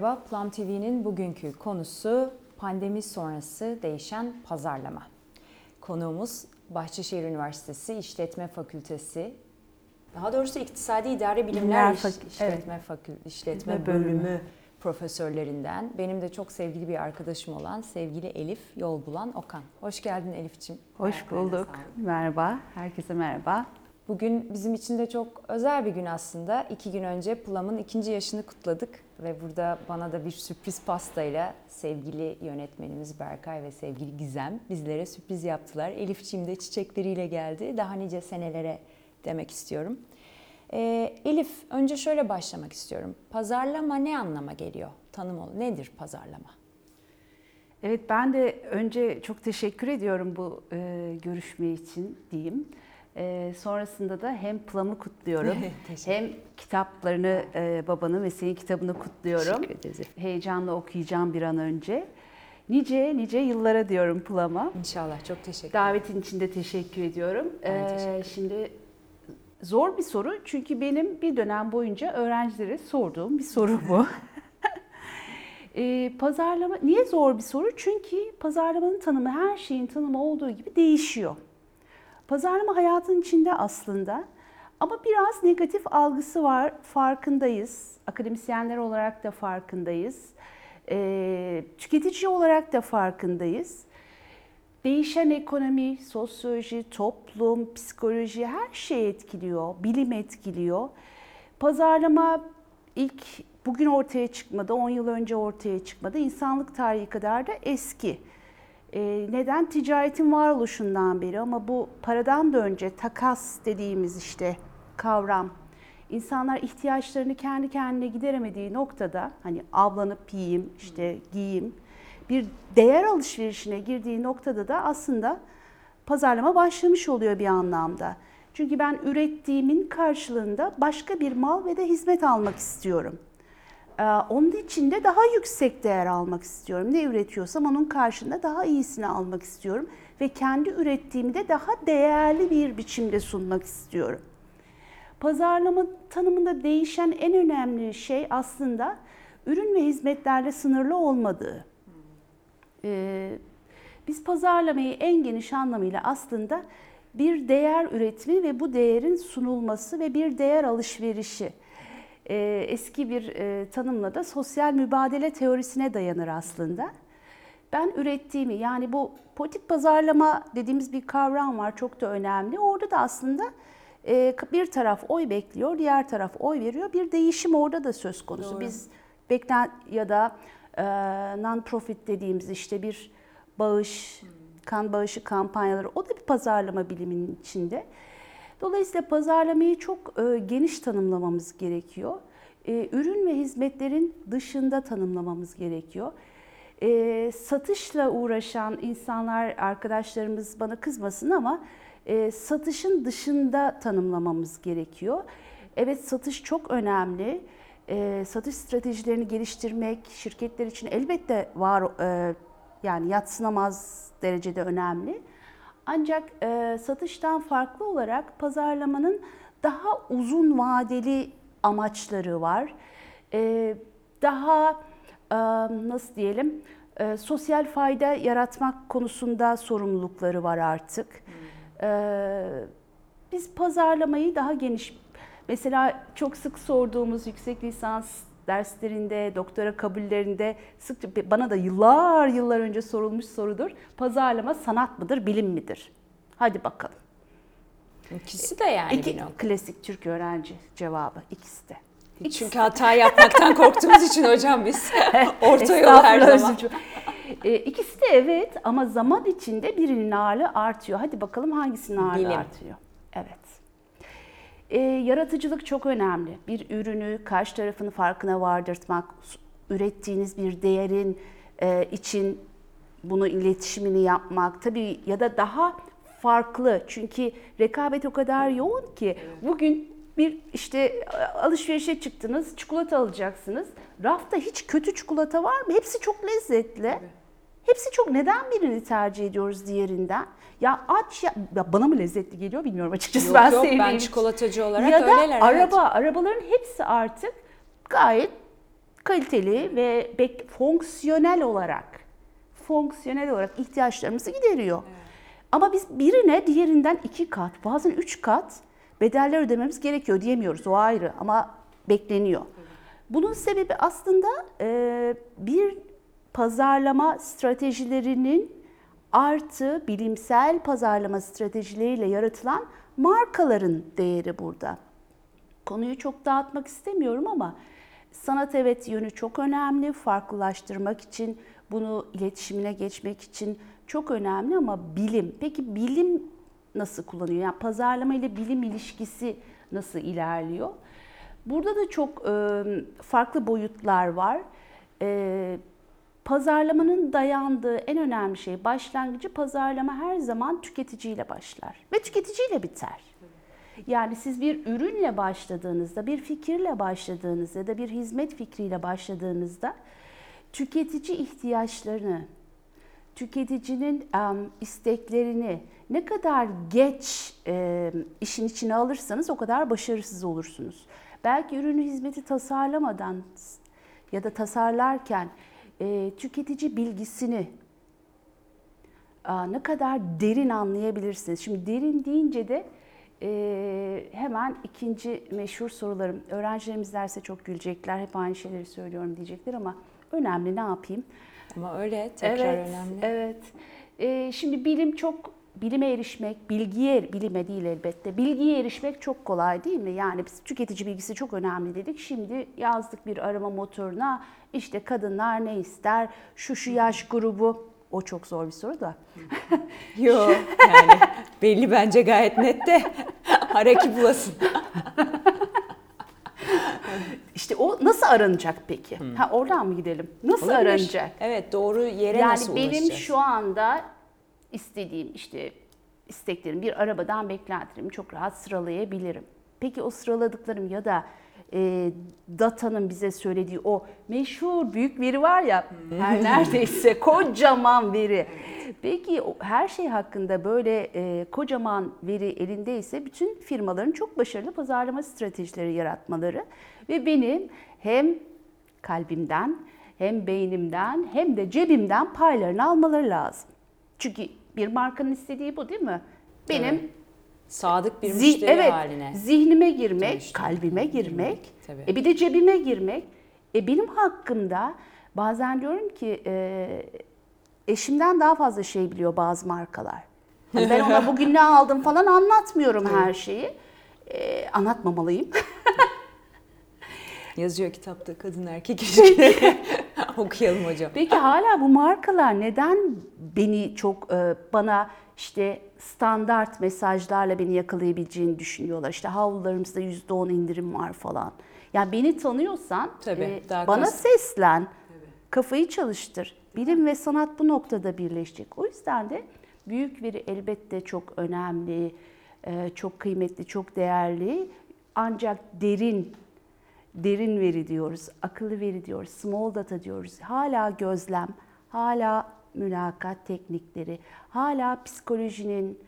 Merhaba, Plum TV'nin bugünkü konusu pandemi sonrası değişen pazarlama. Konuğumuz Bahçeşehir Üniversitesi İşletme Fakültesi, daha doğrusu İktisadi İdare Bilimler İş, Fakü- İşletme, Fakül, İşletme Bölümü. Bölümü. profesörlerinden, benim de çok sevgili bir arkadaşım olan sevgili Elif Yolbulan Okan. Hoş geldin Elif'ciğim. Hoş bulduk. Merhaba. Herkese merhaba. Bugün bizim için de çok özel bir gün aslında. İki gün önce Plum'ın ikinci yaşını kutladık ve burada bana da bir sürpriz pastayla sevgili yönetmenimiz Berkay ve sevgili Gizem bizlere sürpriz yaptılar. Elifçiğim de çiçekleriyle geldi. Daha nice senelere demek istiyorum. Ee, Elif, önce şöyle başlamak istiyorum. Pazarlama ne anlama geliyor? Tanım ol. Nedir pazarlama? Evet ben de önce çok teşekkür ediyorum bu e, görüşme için diyeyim. E, sonrasında da hem Plum'u kutluyorum hem kitaplarını e, babanın ve senin kitabını kutluyorum. Teşekkür. Heyecanla okuyacağım bir an önce. Nice nice yıllara diyorum Plum'a. İnşallah. Çok teşekkür Davetin için de teşekkür ediyorum. Ben Ee, teşekkür ederim. Şimdi zor bir soru çünkü benim bir dönem boyunca öğrencilere sorduğum bir soru bu. Ee, pazarlama niye zor bir soru? Çünkü pazarlamanın tanımı her şeyin tanımı olduğu gibi değişiyor. Pazarlama hayatın içinde aslında ama biraz negatif algısı var. Farkındayız. Akademisyenler olarak da farkındayız. Ee, tüketici olarak da farkındayız. Değişen ekonomi, sosyoloji, toplum, psikoloji her şey etkiliyor, bilim etkiliyor. Pazarlama ilk bugün ortaya çıkmadı, 10 yıl önce ortaya çıkmadı. İnsanlık tarihi kadar da eski. Ee, neden? Ticaretin varoluşundan beri ama bu paradan da önce takas dediğimiz işte kavram. İnsanlar ihtiyaçlarını kendi kendine gideremediği noktada hani avlanıp yiyeyim, işte giyeyim, bir değer alışverişine girdiği noktada da aslında pazarlama başlamış oluyor bir anlamda. Çünkü ben ürettiğimin karşılığında başka bir mal ve de hizmet almak istiyorum. Ee, Onun için de daha yüksek değer almak istiyorum. Ne üretiyorsam onun karşılığında daha iyisini almak istiyorum. Ve kendi ürettiğimi de daha değerli bir biçimde sunmak istiyorum. Pazarlama tanımında değişen en önemli şey aslında ürün ve hizmetlerle sınırlı olmadığı. Ee, biz pazarlamayı en geniş anlamıyla aslında bir değer üretimi ve bu değerin sunulması ve bir değer alışverişi. Ee, eski bir e, tanımla da sosyal mübadele teorisine dayanır aslında. Ben ürettiğimi yani bu politik pazarlama dediğimiz bir kavram var çok da önemli. Orada da aslında e, bir taraf oy bekliyor, diğer taraf oy veriyor. Bir değişim orada da söz konusu. Doğru. Biz beklen ya da e, non-profit dediğimiz işte bir bağış, kan bağışı kampanyaları o da bir pazarlama biliminin içinde. Dolayısıyla pazarlamayı çok e, geniş tanımlamamız gerekiyor. E, ürün ve hizmetlerin dışında tanımlamamız gerekiyor. E, satışla uğraşan insanlar, arkadaşlarımız bana kızmasın ama satışın dışında tanımlamamız gerekiyor. Evet satış çok önemli. Satış stratejilerini geliştirmek şirketler için elbette var yani yatsınamaz derecede önemli. Ancak e, satıştan farklı olarak pazarlamanın daha uzun vadeli amaçları var. E, daha e, nasıl diyelim e, sosyal fayda yaratmak konusunda sorumlulukları var artık. E, biz pazarlamayı daha geniş Mesela çok sık sorduğumuz yüksek lisans derslerinde, doktora kabullerinde sıkça bana da yıllar yıllar önce sorulmuş sorudur. Pazarlama sanat mıdır, bilim midir? Hadi bakalım. İkisi de yani İki, bir klasik Türk öğrenci cevabı ikisi de. Çünkü hata yapmaktan korktuğumuz için hocam biz orta yol her zaman. E, ikisi de evet ama zaman içinde birinin ağırlığı artıyor. Hadi bakalım hangisinin ağırlığı Bilim. artıyor? Evet. E, yaratıcılık çok önemli. Bir ürünü karşı tarafın farkına vardırtmak, ürettiğiniz bir değerin e, için bunu iletişimini yapmak tabii ya da daha farklı. Çünkü rekabet o kadar yoğun ki bugün bir işte alışverişe çıktınız çikolata alacaksınız. Rafta hiç kötü çikolata var mı? Hepsi çok lezzetli hepsi çok neden birini tercih ediyoruz diğerinden ya aç ya, ya bana mı lezzetli geliyor bilmiyorum açıkçası Yok ben yok sevdiğim ben çikolatacı olarak ya da öyleler. evet. araba arabaların hepsi artık gayet kaliteli ve fonksiyonel olarak fonksiyonel olarak ihtiyaçlarımızı gideriyor. Ama biz birine diğerinden iki kat, bazen üç kat bedeller ödememiz gerekiyor diyemiyoruz. O ayrı ama bekleniyor. Bunun sebebi aslında e, bir pazarlama stratejilerinin artı bilimsel pazarlama stratejileriyle yaratılan markaların değeri burada. Konuyu çok dağıtmak istemiyorum ama sanat evet yönü çok önemli. Farklılaştırmak için, bunu iletişimine geçmek için çok önemli ama bilim. Peki bilim nasıl kullanıyor? Yani pazarlama ile bilim ilişkisi nasıl ilerliyor? Burada da çok farklı boyutlar var. Pazarlamanın dayandığı en önemli şey başlangıcı pazarlama her zaman tüketiciyle başlar ve tüketiciyle biter. Yani siz bir ürünle başladığınızda, bir fikirle başladığınızda ya da bir hizmet fikriyle başladığınızda tüketici ihtiyaçlarını, tüketicinin um, isteklerini ne kadar geç e, işin içine alırsanız o kadar başarısız olursunuz. Belki ürünü hizmeti tasarlamadan ya da tasarlarken e, tüketici bilgisini a, ne kadar derin anlayabilirsiniz. Şimdi derin deyince de e, hemen ikinci meşhur sorularım. Öğrencilerimiz derse çok gülecekler. Hep aynı şeyleri söylüyorum diyecekler ama önemli ne yapayım? Ama öyle tekrar evet, önemli. Evet. E, şimdi bilim çok bilime erişmek, bilgiye, bilime değil elbette, bilgiye erişmek çok kolay değil mi? Yani biz tüketici bilgisi çok önemli dedik. Şimdi yazdık bir arama motoruna, işte kadınlar ne ister, şu şu yaş grubu, o çok zor bir soru da. Yok yani belli bence gayet net de haraki bulasın. İşte o nasıl aranacak peki? Ha oradan mı gidelim? Nasıl Olabilir. aranacak? Evet doğru yere Yani nasıl benim ulaşacağız? şu anda istediğim işte isteklerim bir arabadan beklentilerimi çok rahat sıralayabilirim. Peki o sıraladıklarım ya da e, datanın bize söylediği o meşhur büyük veri var ya her neredeyse kocaman veri. Peki her şey hakkında böyle e, kocaman veri elindeyse bütün firmaların çok başarılı pazarlama stratejileri yaratmaları ve benim hem kalbimden hem beynimden hem de cebimden paylarını almaları lazım. Çünkü bir markanın istediği bu değil mi? Benim Evet. Sadık bir müşteri evet, haline. zihnime girmek, Dönüştü. kalbime girmek, Tabii. e bir de cebime girmek. E benim hakkımda bazen diyorum ki e, eşimden daha fazla şey biliyor bazı markalar. Hani ben ona bugün ne aldım falan anlatmıyorum her şeyi. E, anlatmamalıyım. Yazıyor kitapta kadın erkek ilişkileri. Okuyalım hocam. Peki hala bu markalar neden beni çok e, bana işte standart mesajlarla beni yakalayabileceğini düşünüyorlar. İşte havlularımızda %10 indirim var falan. Yani beni tanıyorsan e, Tabii, daha bana kas- seslen, kafayı çalıştır. Bilim ve sanat bu noktada birleşecek. O yüzden de büyük veri elbette çok önemli, e, çok kıymetli, çok değerli. Ancak derin derin veri diyoruz, akıllı veri diyoruz, small data diyoruz. Hala gözlem, hala mülakat teknikleri, hala psikolojinin,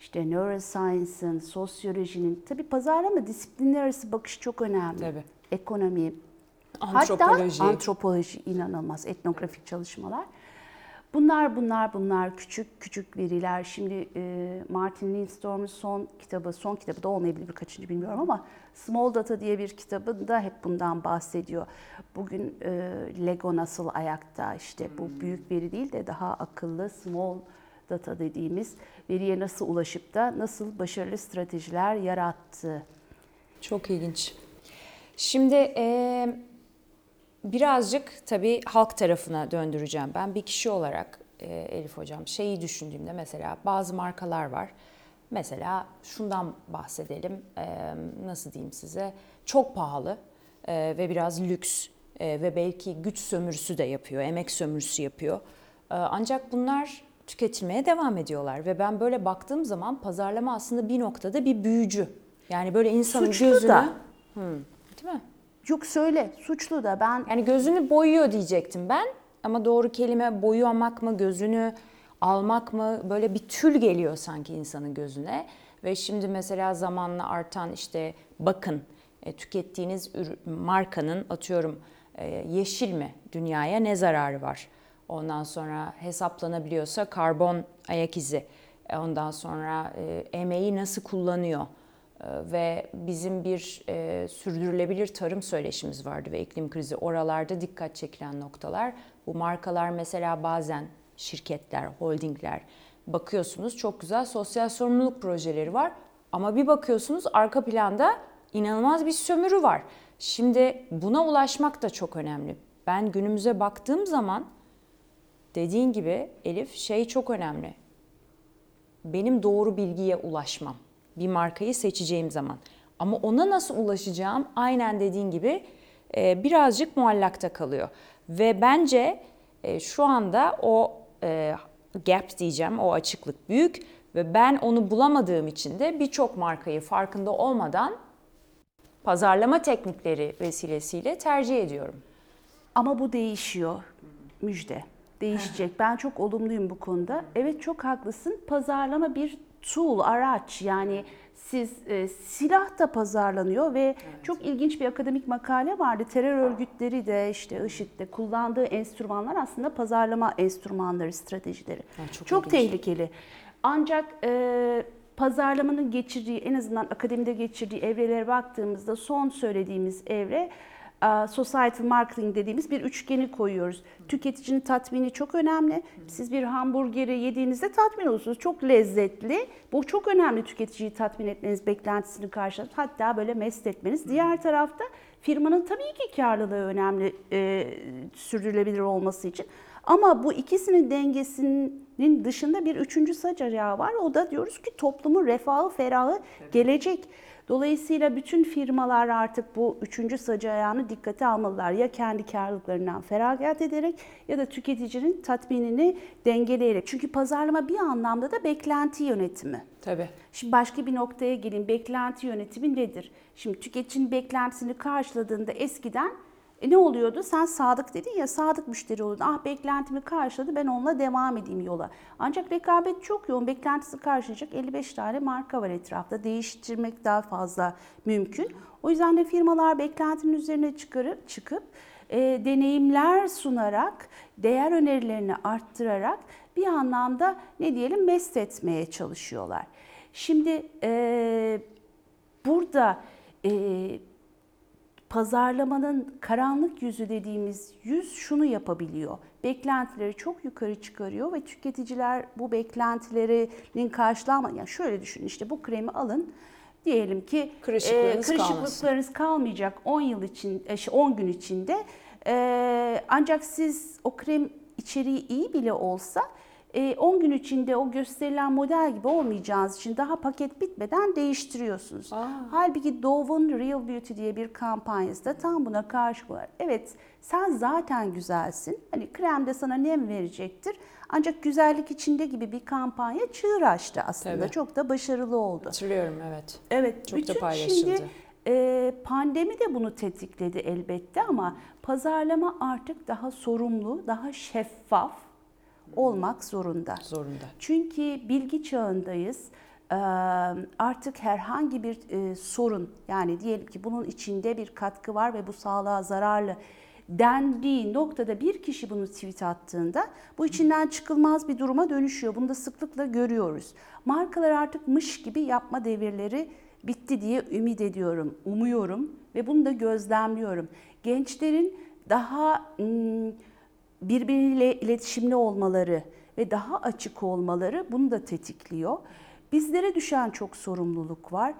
işte neuroscience'ın, sosyolojinin, tabii pazarlama disiplinler arası bakış çok önemli. Tabii. Ekonomi, Antropoloji. hatta antropoloji inanılmaz, etnografik çalışmalar. Bunlar bunlar bunlar küçük küçük veriler. Şimdi e, Martin Lindstorm'un son kitabı, son kitabı da olmayabilir kaçıncı bilmiyorum ama Small Data diye bir kitabında hep bundan bahsediyor. Bugün e, Lego nasıl ayakta işte bu büyük veri değil de daha akıllı small data dediğimiz veriye nasıl ulaşıp da nasıl başarılı stratejiler yarattı. Çok ilginç. Şimdi e, birazcık tabii halk tarafına döndüreceğim. Ben bir kişi olarak e, Elif Hocam şeyi düşündüğümde mesela bazı markalar var. Mesela şundan bahsedelim. E, nasıl diyeyim size? Çok pahalı e, ve biraz lüks ve belki güç sömürüsü de yapıyor, emek sömürüsü yapıyor. Ancak bunlar tüketilmeye devam ediyorlar ve ben böyle baktığım zaman pazarlama aslında bir noktada bir büyücü. Yani böyle insanın Suçlu gözünü... da. Hı, değil mi? Yok söyle suçlu da ben Yani gözünü boyuyor diyecektim ben. Ama doğru kelime boyamak mı, gözünü almak mı böyle bir tül geliyor sanki insanın gözüne. Ve şimdi mesela zamanla artan işte bakın e, tükettiğiniz markanın atıyorum E, yeşil mi? Dünyaya ne zararı var? Ondan sonra hesaplanabiliyorsa karbon ayak izi. E, ondan sonra emeği nasıl kullanıyor? E, ve bizim bir e, sürdürülebilir tarım söyleşimiz vardı ve iklim krizi oralarda dikkat çekilen noktalar. Bu markalar mesela bazen şirketler, holdingler bakıyorsunuz çok güzel sosyal sorumluluk projeleri var ama bir bakıyorsunuz arka planda inanılmaz bir sömürü var. Şimdi buna ulaşmak da çok önemli. Ben günümüze baktığım zaman dediğin gibi Elif şey çok önemli. Benim doğru bilgiye ulaşmam. Bir markayı seçeceğim zaman. Ama ona nasıl ulaşacağım aynen dediğin gibi e, birazcık muallakta kalıyor. Ve bence e, şu anda o e, gap diyeceğim, o açıklık büyük ve ben onu bulamadığım için de birçok markayı farkında olmadan pazarlama teknikleri vesilesiyle tercih ediyorum. Ama bu değişiyor. Müjde. Değişecek. Ben çok olumluyum bu konuda. Evet çok haklısın. Pazarlama bir tool, araç. Yani siz e, silah da pazarlanıyor ve evet. çok ilginç bir akademik makale vardı. Terör örgütleri de işte IŞİD'de kullandığı enstrümanlar aslında pazarlama enstrümanları, stratejileri. Yani çok çok tehlikeli. Ancak e, pazarlamanın geçirdiği en azından akademide geçirdiği evrelere baktığımızda son söylediğimiz evre societal marketing dediğimiz bir üçgeni koyuyoruz. Tüketicinin tatmini çok önemli. Siz bir hamburgeri yediğinizde tatmin olursunuz. Çok lezzetli. Bu çok önemli tüketiciyi tatmin etmeniz, beklentisini karşılamak, hatta böyle mest etmeniz. Diğer tarafta firmanın tabii ki karlılığı önemli e, sürdürülebilir olması için. Ama bu ikisinin dengesinin dışında bir üçüncü sac ayağı var. O da diyoruz ki toplumun refahı, ferahı, gelecek. Dolayısıyla bütün firmalar artık bu üçüncü sacı ayağını dikkate almalılar. Ya kendi karlılıklarından feragat ederek ya da tüketicinin tatminini dengeleyerek. Çünkü pazarlama bir anlamda da beklenti yönetimi. Tabii. Şimdi başka bir noktaya geleyim. Beklenti yönetimi nedir? Şimdi tüketicinin beklentisini karşıladığında eskiden e ne oluyordu? Sen sadık dedin ya sadık müşteri olurdun. Ah beklentimi karşıladı ben onunla devam edeyim yola. Ancak rekabet çok yoğun. Beklentisi karşılayacak 55 tane marka var etrafta. Değiştirmek daha fazla mümkün. O yüzden de firmalar beklentinin üzerine çıkarıp çıkıp e, deneyimler sunarak, değer önerilerini arttırarak bir anlamda ne diyelim mest etmeye çalışıyorlar. Şimdi e, burada e, pazarlamanın karanlık yüzü dediğimiz yüz şunu yapabiliyor. Beklentileri çok yukarı çıkarıyor ve tüketiciler bu beklentilerinin karşılama yani şöyle düşünün işte bu kremi alın diyelim ki kırışıklarınız, e, kırışıklıklarınız kalmayacak 10 yıl için 10 gün içinde. E, ancak siz o krem içeriği iyi bile olsa 10 e, gün içinde o gösterilen model gibi olmayacağınız için daha paket bitmeden değiştiriyorsunuz. Aa. Halbuki Dove'un Real Beauty diye bir kampanyası da tam buna karşı var. Evet sen zaten güzelsin. Hani krem de sana nem verecektir. Ancak güzellik içinde gibi bir kampanya çığır açtı aslında. Tabii. Çok da başarılı oldu. Hatırlıyorum evet. Evet. Çok da paylaşıldı. Şimdi, e, pandemi de bunu tetikledi elbette ama pazarlama artık daha sorumlu, daha şeffaf olmak zorunda. Zorunda. Çünkü bilgi çağındayız. Artık herhangi bir sorun yani diyelim ki bunun içinde bir katkı var ve bu sağlığa zararlı dendiği noktada bir kişi bunu tweet attığında bu içinden çıkılmaz bir duruma dönüşüyor. Bunu da sıklıkla görüyoruz. Markalar artık mış gibi yapma devirleri bitti diye ümit ediyorum, umuyorum ve bunu da gözlemliyorum. Gençlerin daha birbiriyle iletişimli olmaları ve daha açık olmaları bunu da tetikliyor. Bizlere düşen çok sorumluluk var.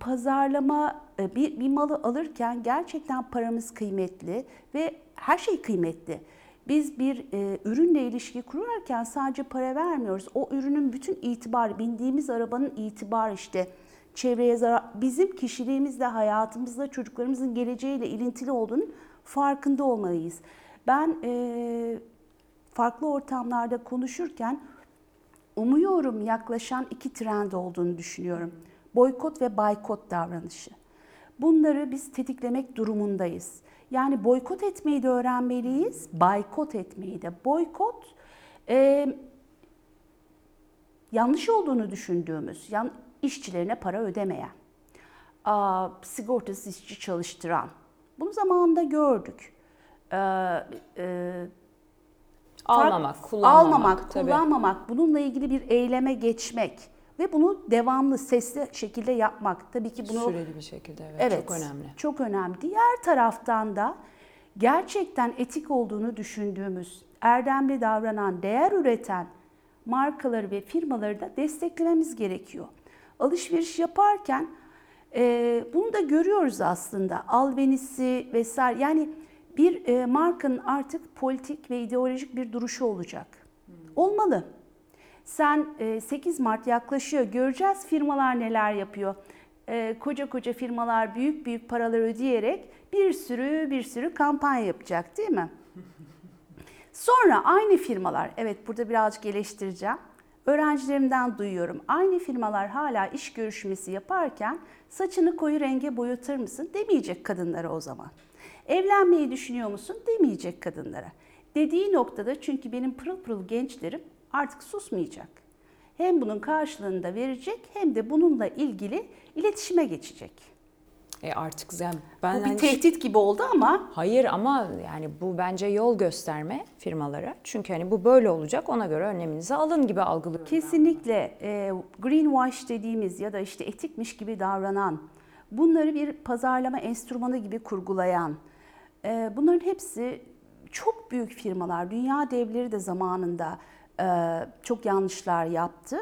Pazarlama e, bir, bir malı alırken gerçekten paramız kıymetli ve her şey kıymetli. Biz bir e, ürünle ilişki kurarken sadece para vermiyoruz. O ürünün bütün itibarı, bindiğimiz arabanın itibarı işte çevreye zarar, bizim kişiliğimizle, hayatımızla, çocuklarımızın geleceğiyle ilintili olduğunu farkında olmalıyız. Ben e, farklı ortamlarda konuşurken umuyorum yaklaşan iki trend olduğunu düşünüyorum. Boykot ve baykot davranışı. Bunları biz tetiklemek durumundayız. Yani boykot etmeyi de öğrenmeliyiz, baykot etmeyi de. Boykot e, yanlış olduğunu düşündüğümüz, yan, işçilerine para ödemeyen, a, sigortasız işçi çalıştıran, Bunu zamanında gördük. E, almamak, kullanmamak. Almamak, tabii. kullanmamak, bununla ilgili bir eyleme geçmek ve bunu devamlı sesli şekilde yapmak. Tabii ki bunu süreli bir şekilde evet, evet çok önemli. Çok önemli. Diğer taraftan da gerçekten etik olduğunu düşündüğümüz, erdemli davranan, değer üreten markaları ve firmaları da desteklememiz gerekiyor. Alışveriş yaparken e, bunu da görüyoruz aslında. Albenisi vesaire yani bir e, markanın artık politik ve ideolojik bir duruşu olacak. Olmalı. Sen e, 8 Mart yaklaşıyor. Göreceğiz firmalar neler yapıyor. E, koca koca firmalar büyük büyük paralar ödeyerek bir sürü bir sürü kampanya yapacak değil mi? Sonra aynı firmalar, evet burada birazcık eleştireceğim. Öğrencilerimden duyuyorum. Aynı firmalar hala iş görüşmesi yaparken saçını koyu renge boyatır mısın demeyecek kadınlara o zaman. Evlenmeyi düşünüyor musun demeyecek kadınlara. Dediği noktada çünkü benim pırıl pırıl gençlerim artık susmayacak. Hem bunun karşılığını da verecek hem de bununla ilgili iletişime geçecek. E artık yani ben bu bir hani tehdit gibi oldu ama. Hayır ama yani bu bence yol gösterme firmalara. Çünkü hani bu böyle olacak ona göre önleminizi alın gibi algılıyorum. Kesinlikle e, greenwash dediğimiz ya da işte etikmiş gibi davranan, bunları bir pazarlama enstrümanı gibi kurgulayan, bunların hepsi çok büyük firmalar, dünya devleri de zamanında e, çok yanlışlar yaptı.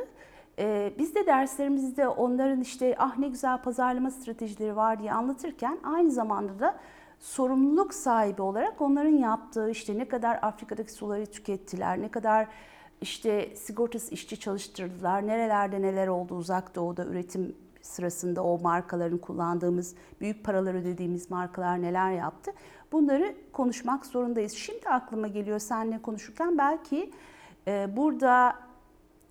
Ee, biz de derslerimizde onların işte ah ne güzel pazarlama stratejileri var diye anlatırken aynı zamanda da sorumluluk sahibi olarak onların yaptığı işte ne kadar Afrika'daki suları tükettiler, ne kadar işte sigortası işçi çalıştırdılar, nerelerde neler oldu uzak doğuda üretim sırasında o markaların kullandığımız, büyük paralar ödediğimiz markalar neler yaptı. Bunları konuşmak zorundayız. Şimdi aklıma geliyor seninle konuşurken belki e, burada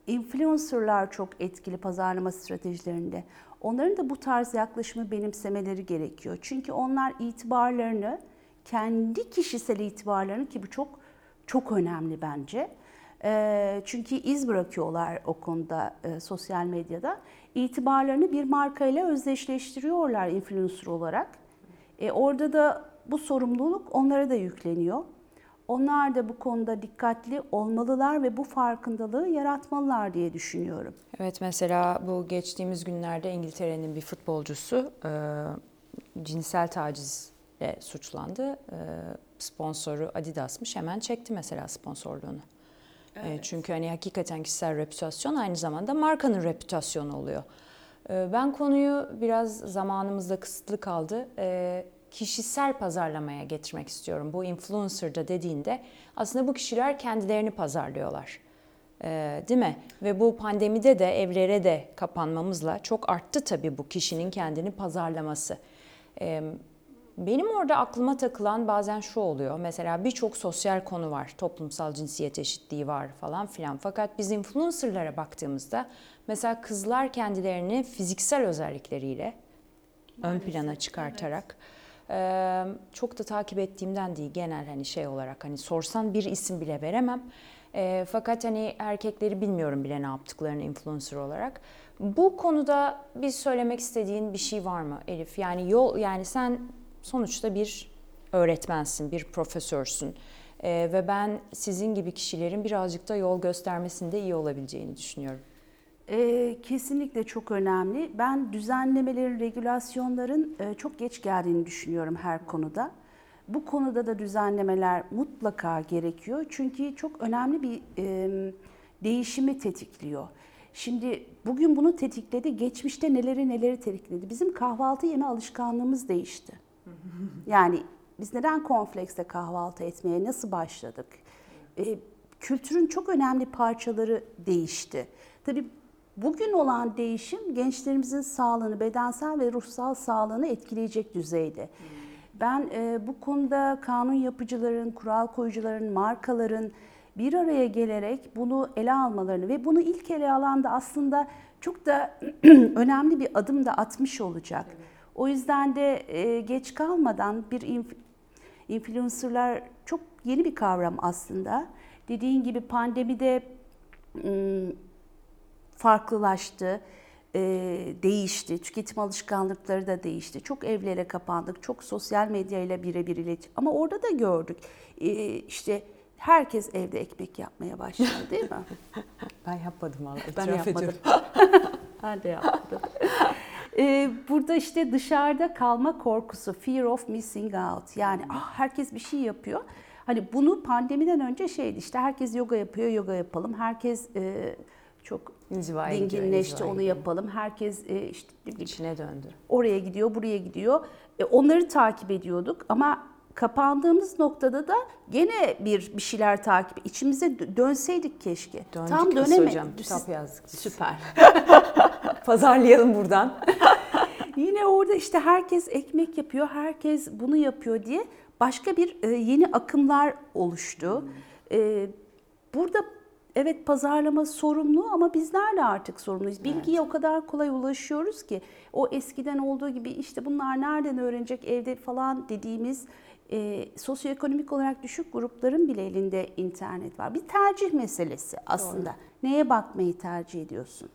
influencerlar çok etkili pazarlama stratejilerinde. Onların da bu tarz yaklaşımı benimsemeleri gerekiyor. Çünkü onlar itibarlarını, kendi kişisel itibarlarını ki bu çok çok önemli bence. Çünkü iz bırakıyorlar o konuda sosyal medyada. İtibarlarını bir markayla özdeşleştiriyorlar influencer olarak. E, orada da bu sorumluluk onlara da yükleniyor. Onlar da bu konuda dikkatli olmalılar ve bu farkındalığı yaratmalılar diye düşünüyorum. Evet mesela bu geçtiğimiz günlerde İngiltere'nin bir futbolcusu e, cinsel tacizle suçlandı. E, sponsoru Adidas'mış hemen çekti mesela sponsorluğunu. E, evet. E, çünkü hani hakikaten kişisel reputasyon aynı zamanda markanın reputasyonu oluyor. E, ben konuyu biraz zamanımızda kısıtlı kaldı. E, kişisel pazarlamaya getirmek istiyorum. Bu influencer'da dediğinde aslında bu kişiler kendilerini pazarlıyorlar. Ee, değil mi? Ve bu pandemide de evlere de kapanmamızla çok arttı tabii bu kişinin kendini pazarlaması. Ee, benim orada aklıma takılan bazen şu oluyor. Mesela birçok sosyal konu var. Toplumsal cinsiyet eşitliği var falan filan. Fakat biz influencer'lara baktığımızda mesela kızlar kendilerini fiziksel özellikleriyle ön plana çıkartarak evet çok da takip ettiğimden değil genel hani şey olarak hani sorsan bir isim bile veremem. E, fakat hani erkekleri bilmiyorum bile ne yaptıklarını influencer olarak. Bu konuda bir söylemek istediğin bir şey var mı Elif? Yani yol yani sen sonuçta bir öğretmensin, bir profesörsün. E, ve ben sizin gibi kişilerin birazcık da yol göstermesinde iyi olabileceğini düşünüyorum. E, kesinlikle çok önemli. Ben düzenlemelerin, regülasyonların e, çok geç geldiğini düşünüyorum her konuda. Bu konuda da düzenlemeler mutlaka gerekiyor. Çünkü çok önemli bir e, değişimi tetikliyor. Şimdi bugün bunu tetikledi, geçmişte neleri neleri tetikledi. Bizim kahvaltı yeme alışkanlığımız değişti. Yani biz neden konflekste kahvaltı etmeye nasıl başladık? E, kültürün çok önemli parçaları değişti. Tabii Bugün olan değişim gençlerimizin sağlığını, bedensel ve ruhsal sağlığını etkileyecek düzeyde. Ben e, bu konuda kanun yapıcıların, kural koyucuların, markaların bir araya gelerek bunu ele almalarını ve bunu ilk ele alan da aslında çok da önemli bir adım da atmış olacak. O yüzden de e, geç kalmadan bir inf- influencerlar çok yeni bir kavram aslında. Dediğin gibi pandemide ım, farklılaştı. e, değişti. Tüketim alışkanlıkları da değişti. Çok evlere kapandık. Çok sosyal medyayla birebir iletişim. Ama orada da gördük. E, işte herkes evde ekmek yapmaya başladı değil mi? Ben yapmadım vallahi. Ben yapmadım. ben de yapmadım. Ee, burada işte dışarıda kalma korkusu, fear of missing out. Yani ah, herkes bir şey yapıyor. Hani bunu pandemiden önce şeydi işte herkes yoga yapıyor, yoga yapalım. Herkes e, çok İnzivaya gidiyor, dinginleşti, inzivaya onu gidiyor. yapalım. Herkes e, işte İçine döndü. oraya gidiyor, buraya gidiyor. E, onları takip ediyorduk ama kapandığımız noktada da gene bir bir şeyler takip içimize dö- dönseydik keşke. Döndük Tam dönemedik. hocam. Kitap yazdık. Süper. Pazarlayalım buradan. Yine orada işte herkes ekmek yapıyor, herkes bunu yapıyor diye başka bir e, yeni akımlar oluştu. E, burada evet pazarlama sorumlu ama bizler de artık sorumluyuz. Bilgiye o kadar kolay ulaşıyoruz ki o eskiden olduğu gibi işte bunlar nereden öğrenecek evde falan dediğimiz e, sosyoekonomik olarak düşük grupların bile elinde internet var. Bir tercih meselesi aslında. Neye bakmayı tercih ediyorsun?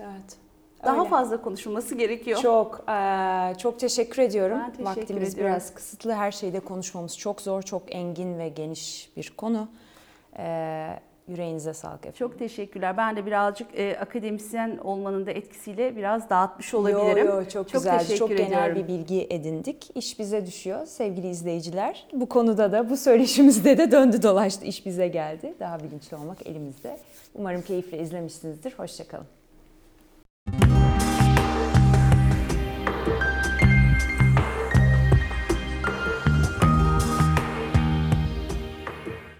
Evet. Daha Öyle. fazla konuşulması gerekiyor. Çok eee, çok teşekkür ediyorum. Ben teşekkür Vaktimiz ediyorum. biraz kısıtlı. Her şeyde konuşmamız çok zor, çok engin ve geniş bir konu. Eee, yüreğinize sağlık efendim. Çok teşekkürler. Ben de birazcık e, akademisyen olmanın da etkisiyle biraz dağıtmış olabilirim. Yo, yo, çok, güzel, teşekkür çok genel ediyorum. bir bilgi edindik. İş bize düşüyor sevgili izleyiciler. Bu konuda da, bu söyleşimizde de döndü dolaştı. İş bize geldi. Daha bilinçli olmak elimizde. Umarım keyifle izlemişsinizdir. Hoşçakalın.